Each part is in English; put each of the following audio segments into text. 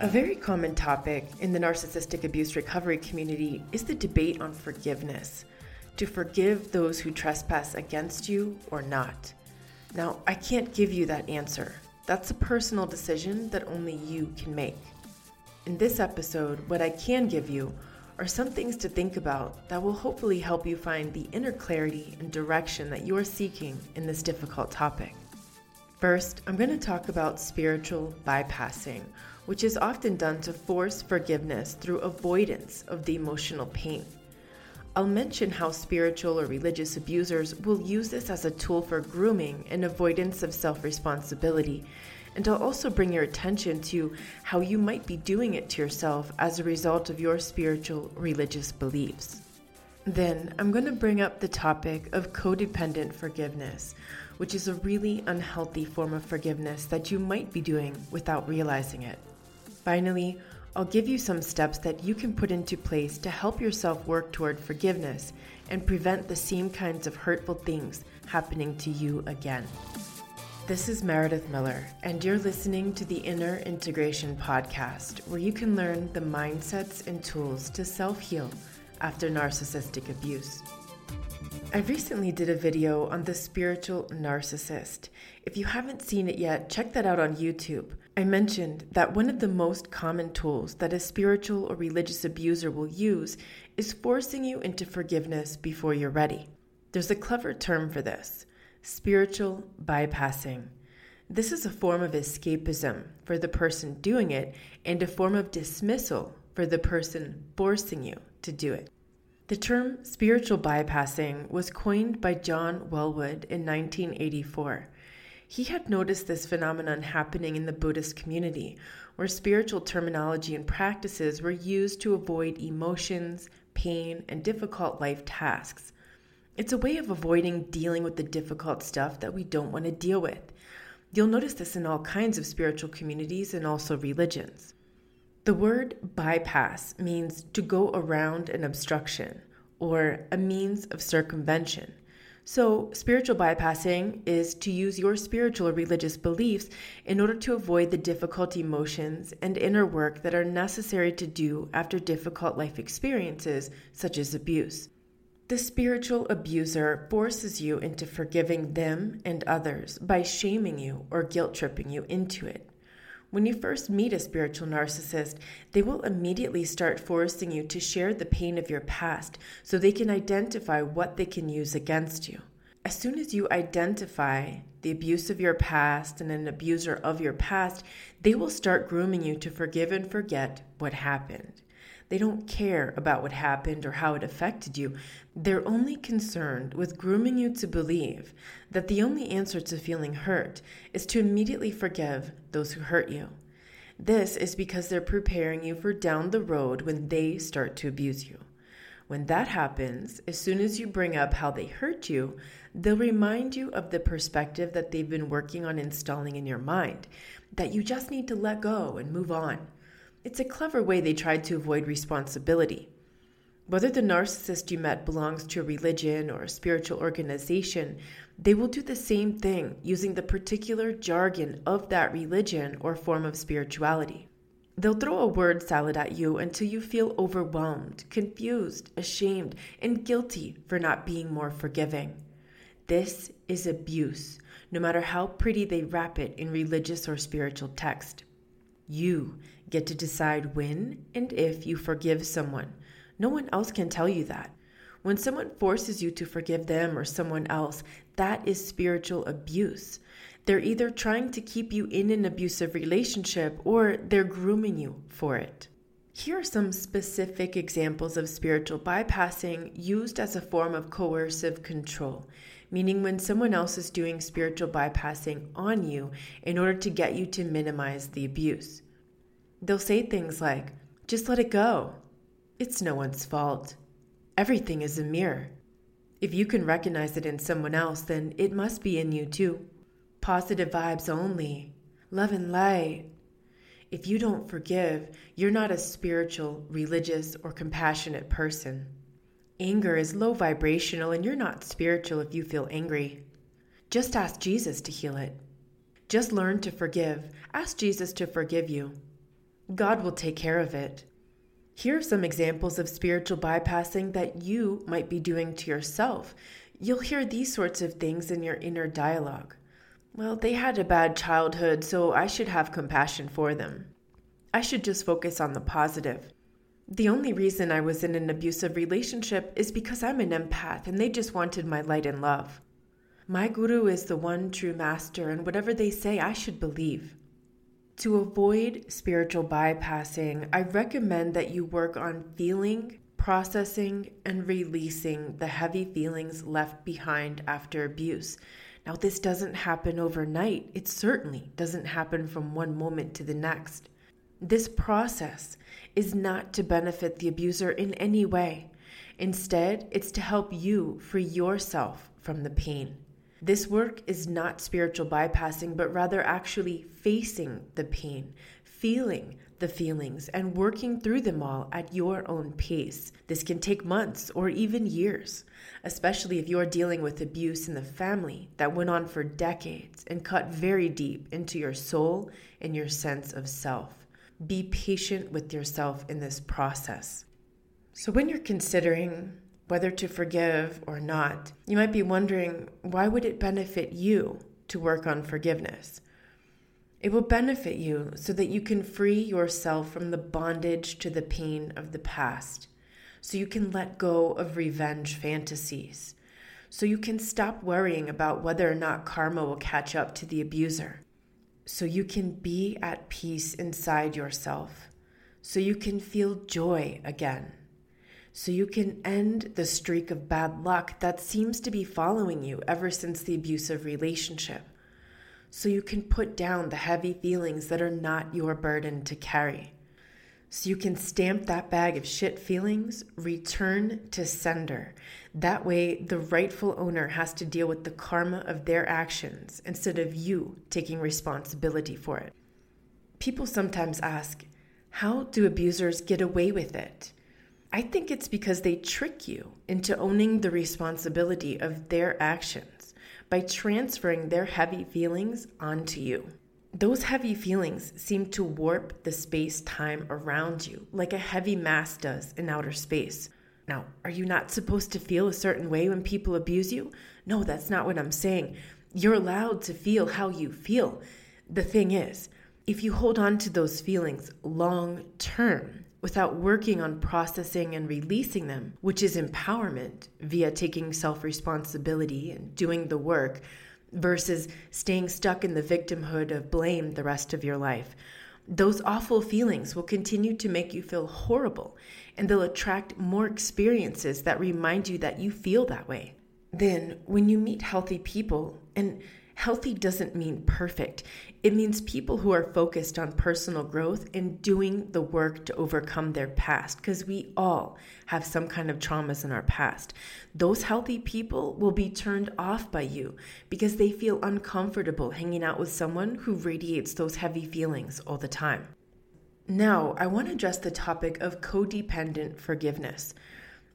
A very common topic in the narcissistic abuse recovery community is the debate on forgiveness to forgive those who trespass against you or not. Now, I can't give you that answer. That's a personal decision that only you can make. In this episode, what I can give you are some things to think about that will hopefully help you find the inner clarity and direction that you are seeking in this difficult topic. First, I'm going to talk about spiritual bypassing, which is often done to force forgiveness through avoidance of the emotional pain. I'll mention how spiritual or religious abusers will use this as a tool for grooming and avoidance of self responsibility and I'll also bring your attention to how you might be doing it to yourself as a result of your spiritual religious beliefs. Then I'm going to bring up the topic of codependent forgiveness, which is a really unhealthy form of forgiveness that you might be doing without realizing it. Finally, I'll give you some steps that you can put into place to help yourself work toward forgiveness and prevent the same kinds of hurtful things happening to you again. This is Meredith Miller, and you're listening to the Inner Integration Podcast, where you can learn the mindsets and tools to self heal after narcissistic abuse. I recently did a video on the spiritual narcissist. If you haven't seen it yet, check that out on YouTube. I mentioned that one of the most common tools that a spiritual or religious abuser will use is forcing you into forgiveness before you're ready. There's a clever term for this spiritual bypassing. This is a form of escapism for the person doing it and a form of dismissal for the person forcing you to do it. The term spiritual bypassing was coined by John Welwood in 1984. He had noticed this phenomenon happening in the Buddhist community, where spiritual terminology and practices were used to avoid emotions, pain, and difficult life tasks. It's a way of avoiding dealing with the difficult stuff that we don't want to deal with. You'll notice this in all kinds of spiritual communities and also religions. The word bypass means to go around an obstruction or a means of circumvention. So, spiritual bypassing is to use your spiritual or religious beliefs in order to avoid the difficult emotions and inner work that are necessary to do after difficult life experiences, such as abuse. The spiritual abuser forces you into forgiving them and others by shaming you or guilt tripping you into it. When you first meet a spiritual narcissist, they will immediately start forcing you to share the pain of your past so they can identify what they can use against you. As soon as you identify the abuse of your past and an abuser of your past, they will start grooming you to forgive and forget what happened. They don't care about what happened or how it affected you. They're only concerned with grooming you to believe that the only answer to feeling hurt is to immediately forgive those who hurt you. This is because they're preparing you for down the road when they start to abuse you. When that happens, as soon as you bring up how they hurt you, they'll remind you of the perspective that they've been working on installing in your mind that you just need to let go and move on. It's a clever way they tried to avoid responsibility. Whether the narcissist you met belongs to a religion or a spiritual organization, they will do the same thing using the particular jargon of that religion or form of spirituality. They'll throw a word salad at you until you feel overwhelmed, confused, ashamed, and guilty for not being more forgiving. This is abuse, no matter how pretty they wrap it in religious or spiritual text. You get to decide when and if you forgive someone. No one else can tell you that. When someone forces you to forgive them or someone else, that is spiritual abuse. They're either trying to keep you in an abusive relationship or they're grooming you for it. Here are some specific examples of spiritual bypassing used as a form of coercive control, meaning when someone else is doing spiritual bypassing on you in order to get you to minimize the abuse. They'll say things like, just let it go. It's no one's fault. Everything is a mirror. If you can recognize it in someone else, then it must be in you too. Positive vibes only. Love and light. If you don't forgive, you're not a spiritual, religious, or compassionate person. Anger is low vibrational, and you're not spiritual if you feel angry. Just ask Jesus to heal it. Just learn to forgive. Ask Jesus to forgive you. God will take care of it. Here are some examples of spiritual bypassing that you might be doing to yourself. You'll hear these sorts of things in your inner dialogue. Well, they had a bad childhood, so I should have compassion for them. I should just focus on the positive. The only reason I was in an abusive relationship is because I'm an empath and they just wanted my light and love. My guru is the one true master, and whatever they say, I should believe. To avoid spiritual bypassing, I recommend that you work on feeling, processing, and releasing the heavy feelings left behind after abuse. Now, this doesn't happen overnight. It certainly doesn't happen from one moment to the next. This process is not to benefit the abuser in any way. Instead, it's to help you free yourself from the pain. This work is not spiritual bypassing, but rather actually facing the pain, feeling the feelings, and working through them all at your own pace. This can take months or even years, especially if you're dealing with abuse in the family that went on for decades and cut very deep into your soul and your sense of self. Be patient with yourself in this process. So, when you're considering whether to forgive or not, you might be wondering why would it benefit you to work on forgiveness? It will benefit you so that you can free yourself from the bondage to the pain of the past, so you can let go of revenge fantasies, so you can stop worrying about whether or not karma will catch up to the abuser, so you can be at peace inside yourself, so you can feel joy again so you can end the streak of bad luck that seems to be following you ever since the abusive relationship. So you can put down the heavy feelings that are not your burden to carry. So you can stamp that bag of shit feelings, return to sender. That way, the rightful owner has to deal with the karma of their actions instead of you taking responsibility for it. People sometimes ask, how do abusers get away with it? I think it's because they trick you into owning the responsibility of their actions by transferring their heavy feelings onto you. Those heavy feelings seem to warp the space time around you, like a heavy mass does in outer space. Now, are you not supposed to feel a certain way when people abuse you? No, that's not what I'm saying. You're allowed to feel how you feel. The thing is, if you hold on to those feelings long term, without working on processing and releasing them, which is empowerment via taking self responsibility and doing the work versus staying stuck in the victimhood of blame the rest of your life. Those awful feelings will continue to make you feel horrible and they'll attract more experiences that remind you that you feel that way. Then, when you meet healthy people, and Healthy doesn't mean perfect. It means people who are focused on personal growth and doing the work to overcome their past, because we all have some kind of traumas in our past. Those healthy people will be turned off by you because they feel uncomfortable hanging out with someone who radiates those heavy feelings all the time. Now, I want to address the topic of codependent forgiveness.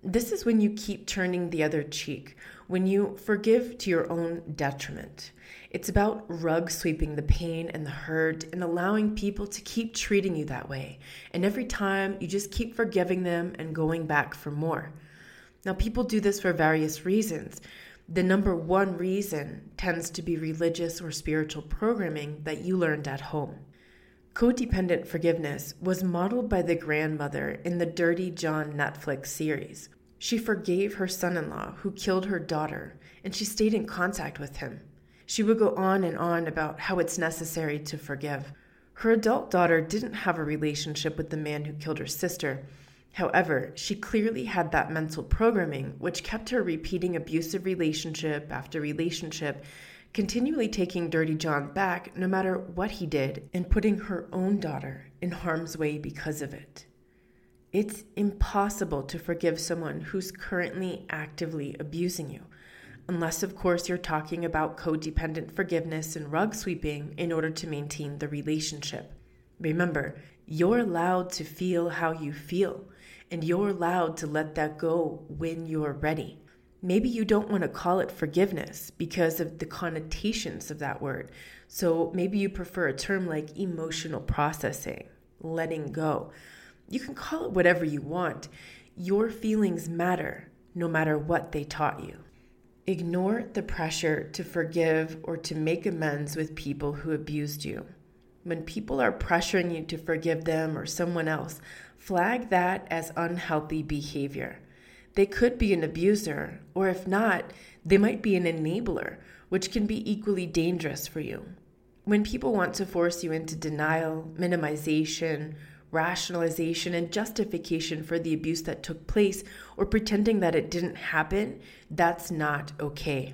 This is when you keep turning the other cheek, when you forgive to your own detriment. It's about rug sweeping the pain and the hurt and allowing people to keep treating you that way. And every time you just keep forgiving them and going back for more. Now, people do this for various reasons. The number one reason tends to be religious or spiritual programming that you learned at home. Codependent forgiveness was modeled by the grandmother in the Dirty John Netflix series. She forgave her son in law who killed her daughter, and she stayed in contact with him. She would go on and on about how it's necessary to forgive. Her adult daughter didn't have a relationship with the man who killed her sister. However, she clearly had that mental programming, which kept her repeating abusive relationship after relationship continually taking Dirty John back no matter what he did and putting her own daughter in harm's way because of it. It's impossible to forgive someone who's currently actively abusing you, unless, of course, you're talking about codependent forgiveness and rug sweeping in order to maintain the relationship. Remember, you're allowed to feel how you feel, and you're allowed to let that go when you're ready. Maybe you don't want to call it forgiveness because of the connotations of that word. So maybe you prefer a term like emotional processing. letting go. You can call it whatever you want. Your feelings matter no matter what they taught you. Ignore the pressure to forgive or to make amends with people who abused you. When people are pressuring you to forgive them or someone else, flag that as unhealthy behavior. They could be an abuser, or if not, they might be an enabler, which can be equally dangerous for you. When people want to force you into denial, minimization, rationalization, and justification for the abuse that took place, or pretending that it didn't happen, that's not okay.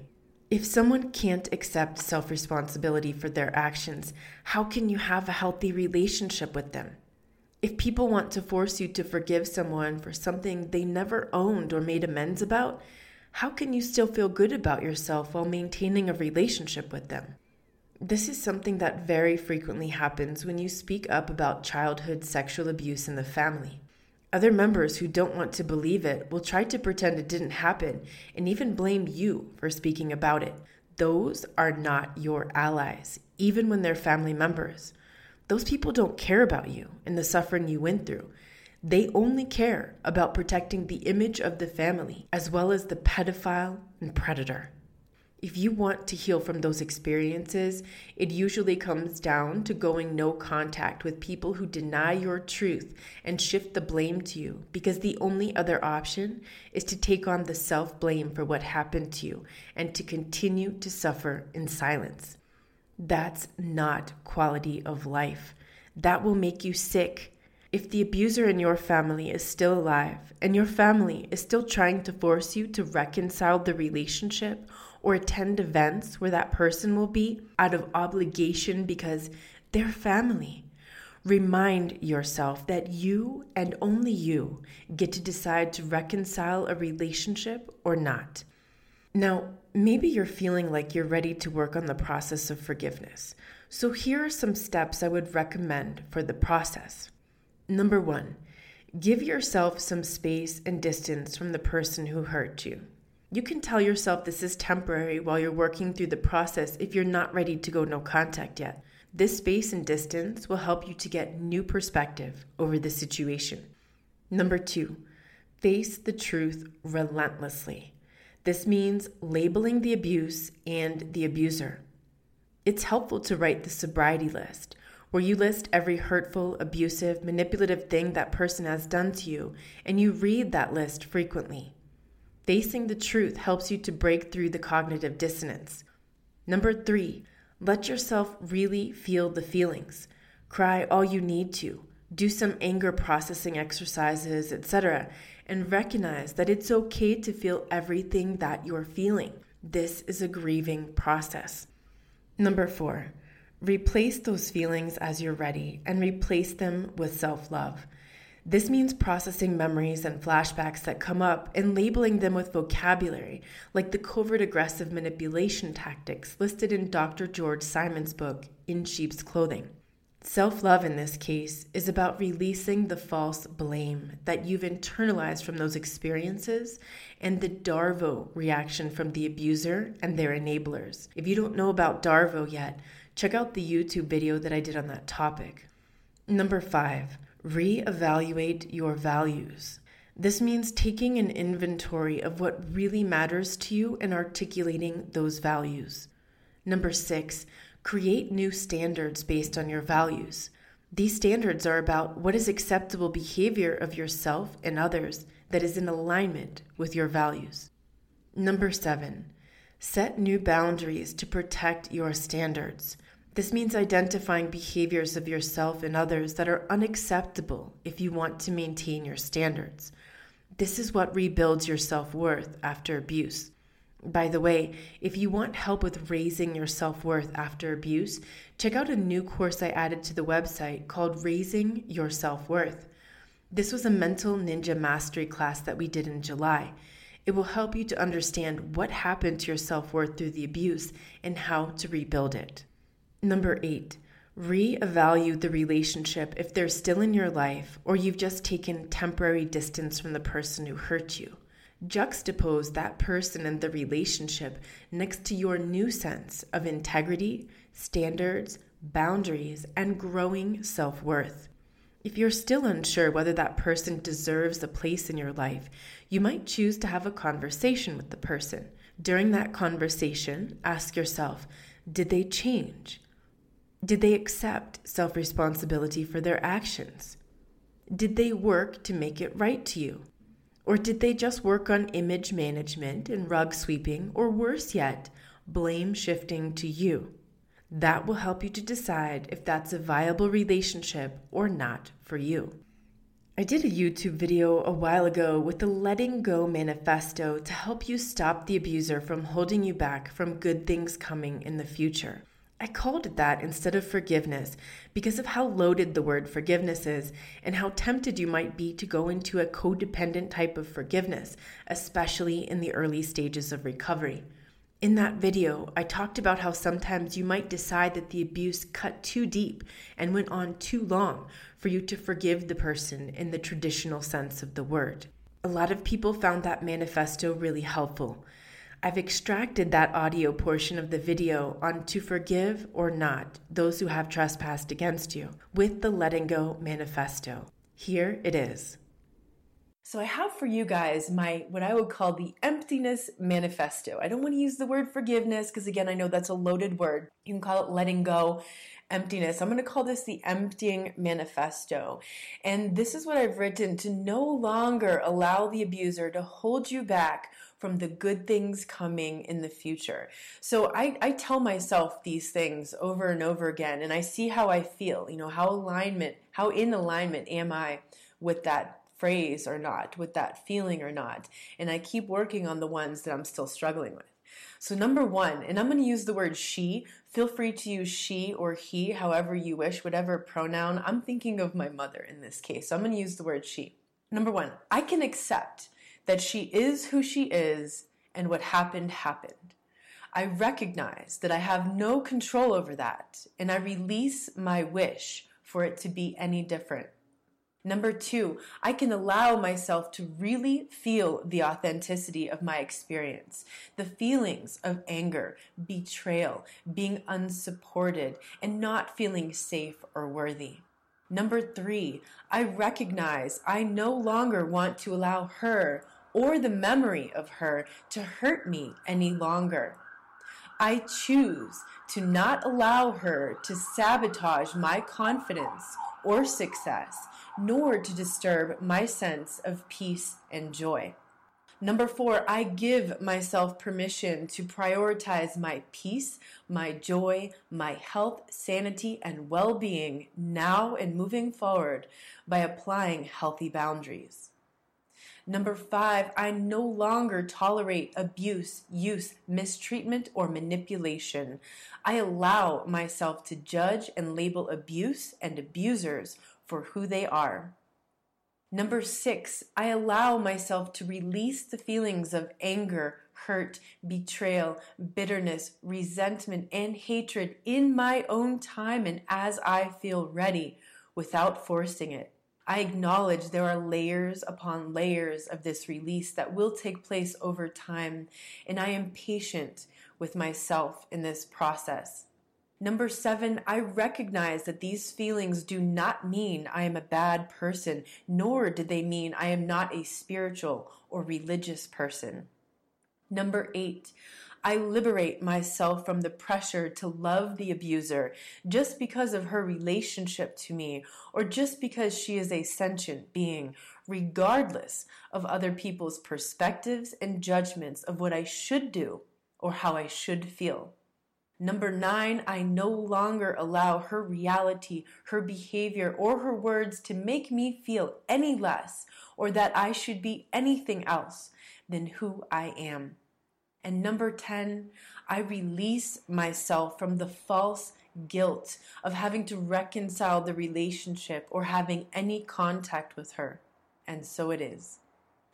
If someone can't accept self responsibility for their actions, how can you have a healthy relationship with them? If people want to force you to forgive someone for something they never owned or made amends about, how can you still feel good about yourself while maintaining a relationship with them? This is something that very frequently happens when you speak up about childhood sexual abuse in the family. Other members who don't want to believe it will try to pretend it didn't happen and even blame you for speaking about it. Those are not your allies, even when they're family members. Those people don't care about you and the suffering you went through. They only care about protecting the image of the family as well as the pedophile and predator. If you want to heal from those experiences, it usually comes down to going no contact with people who deny your truth and shift the blame to you because the only other option is to take on the self blame for what happened to you and to continue to suffer in silence. That's not quality of life. That will make you sick. If the abuser in your family is still alive and your family is still trying to force you to reconcile the relationship or attend events where that person will be out of obligation because they're family. Remind yourself that you and only you get to decide to reconcile a relationship or not. Now, maybe you're feeling like you're ready to work on the process of forgiveness. So, here are some steps I would recommend for the process. Number one, give yourself some space and distance from the person who hurt you. You can tell yourself this is temporary while you're working through the process if you're not ready to go no contact yet. This space and distance will help you to get new perspective over the situation. Number two, face the truth relentlessly. This means labeling the abuse and the abuser. It's helpful to write the sobriety list, where you list every hurtful, abusive, manipulative thing that person has done to you, and you read that list frequently. Facing the truth helps you to break through the cognitive dissonance. Number three, let yourself really feel the feelings. Cry all you need to. Do some anger processing exercises, etc., and recognize that it's okay to feel everything that you're feeling. This is a grieving process. Number four, replace those feelings as you're ready and replace them with self love. This means processing memories and flashbacks that come up and labeling them with vocabulary, like the covert aggressive manipulation tactics listed in Dr. George Simon's book, In Sheep's Clothing. Self love in this case is about releasing the false blame that you've internalized from those experiences and the Darvo reaction from the abuser and their enablers. If you don't know about Darvo yet, check out the YouTube video that I did on that topic. Number five, Reevaluate your values. This means taking an inventory of what really matters to you and articulating those values. Number six, create new standards based on your values. These standards are about what is acceptable behavior of yourself and others that is in alignment with your values. Number seven, set new boundaries to protect your standards. This means identifying behaviors of yourself and others that are unacceptable if you want to maintain your standards. This is what rebuilds your self worth after abuse. By the way, if you want help with raising your self worth after abuse, check out a new course I added to the website called Raising Your Self Worth. This was a mental ninja mastery class that we did in July. It will help you to understand what happened to your self worth through the abuse and how to rebuild it. Number eight, reevaluate the relationship if they're still in your life or you've just taken temporary distance from the person who hurt you. Juxtapose that person and the relationship next to your new sense of integrity, standards, boundaries, and growing self worth. If you're still unsure whether that person deserves a place in your life, you might choose to have a conversation with the person. During that conversation, ask yourself Did they change? Did they accept self responsibility for their actions? Did they work to make it right to you? Or did they just work on image management and rug sweeping, or worse yet, blame shifting to you? That will help you to decide if that's a viable relationship or not for you. I did a YouTube video a while ago with the Letting Go Manifesto to help you stop the abuser from holding you back from good things coming in the future. I called it that instead of forgiveness because of how loaded the word forgiveness is and how tempted you might be to go into a codependent type of forgiveness, especially in the early stages of recovery. In that video, I talked about how sometimes you might decide that the abuse cut too deep and went on too long for you to forgive the person in the traditional sense of the word. A lot of people found that manifesto really helpful. I've extracted that audio portion of the video on to forgive or not those who have trespassed against you with the Letting Go Manifesto. Here it is. So I have for you guys my what I would call the emptiness manifesto. I don't want to use the word forgiveness because again I know that's a loaded word. You can call it letting go, emptiness. I'm going to call this the emptying manifesto. And this is what I've written to no longer allow the abuser to hold you back from the good things coming in the future. So I, I tell myself these things over and over again, and I see how I feel, you know, how alignment, how in alignment am I with that phrase or not, with that feeling or not. And I keep working on the ones that I'm still struggling with. So, number one, and I'm going to use the word she. Feel free to use she or he, however you wish, whatever pronoun. I'm thinking of my mother in this case. So, I'm going to use the word she. Number one, I can accept that she is who she is and what happened happened. I recognize that I have no control over that and I release my wish for it to be any different. Number two, I can allow myself to really feel the authenticity of my experience, the feelings of anger, betrayal, being unsupported, and not feeling safe or worthy. Number three, I recognize I no longer want to allow her or the memory of her to hurt me any longer. I choose to not allow her to sabotage my confidence or success, nor to disturb my sense of peace and joy. Number four, I give myself permission to prioritize my peace, my joy, my health, sanity, and well being now and moving forward by applying healthy boundaries. Number five, I no longer tolerate abuse, use, mistreatment, or manipulation. I allow myself to judge and label abuse and abusers for who they are. Number six, I allow myself to release the feelings of anger, hurt, betrayal, bitterness, resentment, and hatred in my own time and as I feel ready without forcing it. I acknowledge there are layers upon layers of this release that will take place over time, and I am patient with myself in this process. Number seven, I recognize that these feelings do not mean I am a bad person, nor do they mean I am not a spiritual or religious person. Number eight, I liberate myself from the pressure to love the abuser just because of her relationship to me or just because she is a sentient being, regardless of other people's perspectives and judgments of what I should do or how I should feel. Number nine, I no longer allow her reality, her behavior, or her words to make me feel any less or that I should be anything else than who I am. And number 10, I release myself from the false guilt of having to reconcile the relationship or having any contact with her. And so it is.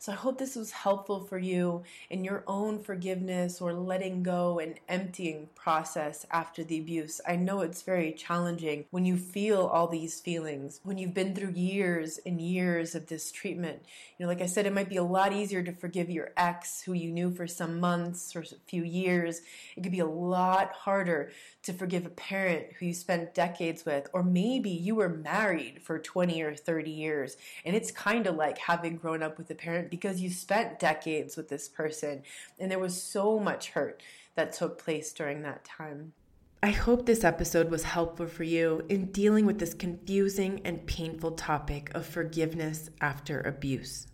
So I hope this was helpful for you in your own forgiveness or letting go and emptying process after the abuse. I know it's very challenging when you feel all these feelings, when you've been through years and years of this treatment. You know, like I said, it might be a lot easier to forgive your ex who you knew for some months or a few years. It could be a lot harder to forgive a parent who you spent decades with, or maybe you were married for 20 or 30 years and it's kind of like having grown up with a parent because you spent decades with this person and there was so much hurt that took place during that time. I hope this episode was helpful for you in dealing with this confusing and painful topic of forgiveness after abuse.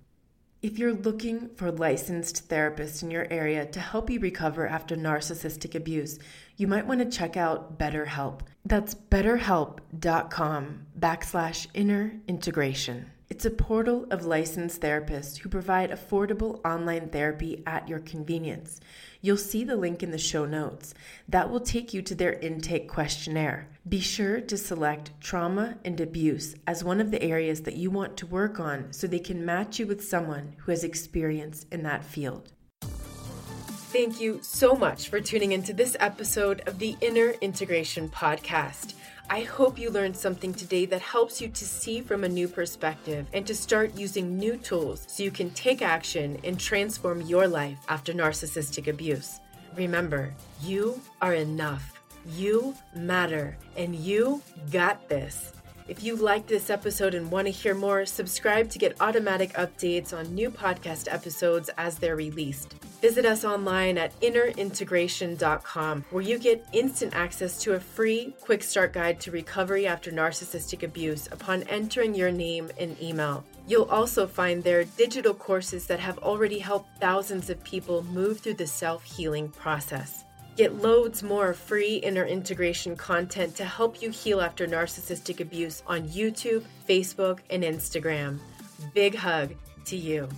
If you're looking for licensed therapist in your area to help you recover after narcissistic abuse, you might want to check out BetterHelp. That's betterhelp.com backslash inner integration. It's a portal of licensed therapists who provide affordable online therapy at your convenience. You'll see the link in the show notes. That will take you to their intake questionnaire. Be sure to select trauma and abuse as one of the areas that you want to work on so they can match you with someone who has experience in that field. Thank you so much for tuning into this episode of the Inner Integration Podcast. I hope you learned something today that helps you to see from a new perspective and to start using new tools so you can take action and transform your life after narcissistic abuse. Remember, you are enough, you matter, and you got this. If you liked this episode and want to hear more, subscribe to get automatic updates on new podcast episodes as they're released. Visit us online at innerintegration.com, where you get instant access to a free quick start guide to recovery after narcissistic abuse upon entering your name and email. You'll also find there digital courses that have already helped thousands of people move through the self healing process. Get loads more free inner integration content to help you heal after narcissistic abuse on YouTube, Facebook, and Instagram. Big hug to you.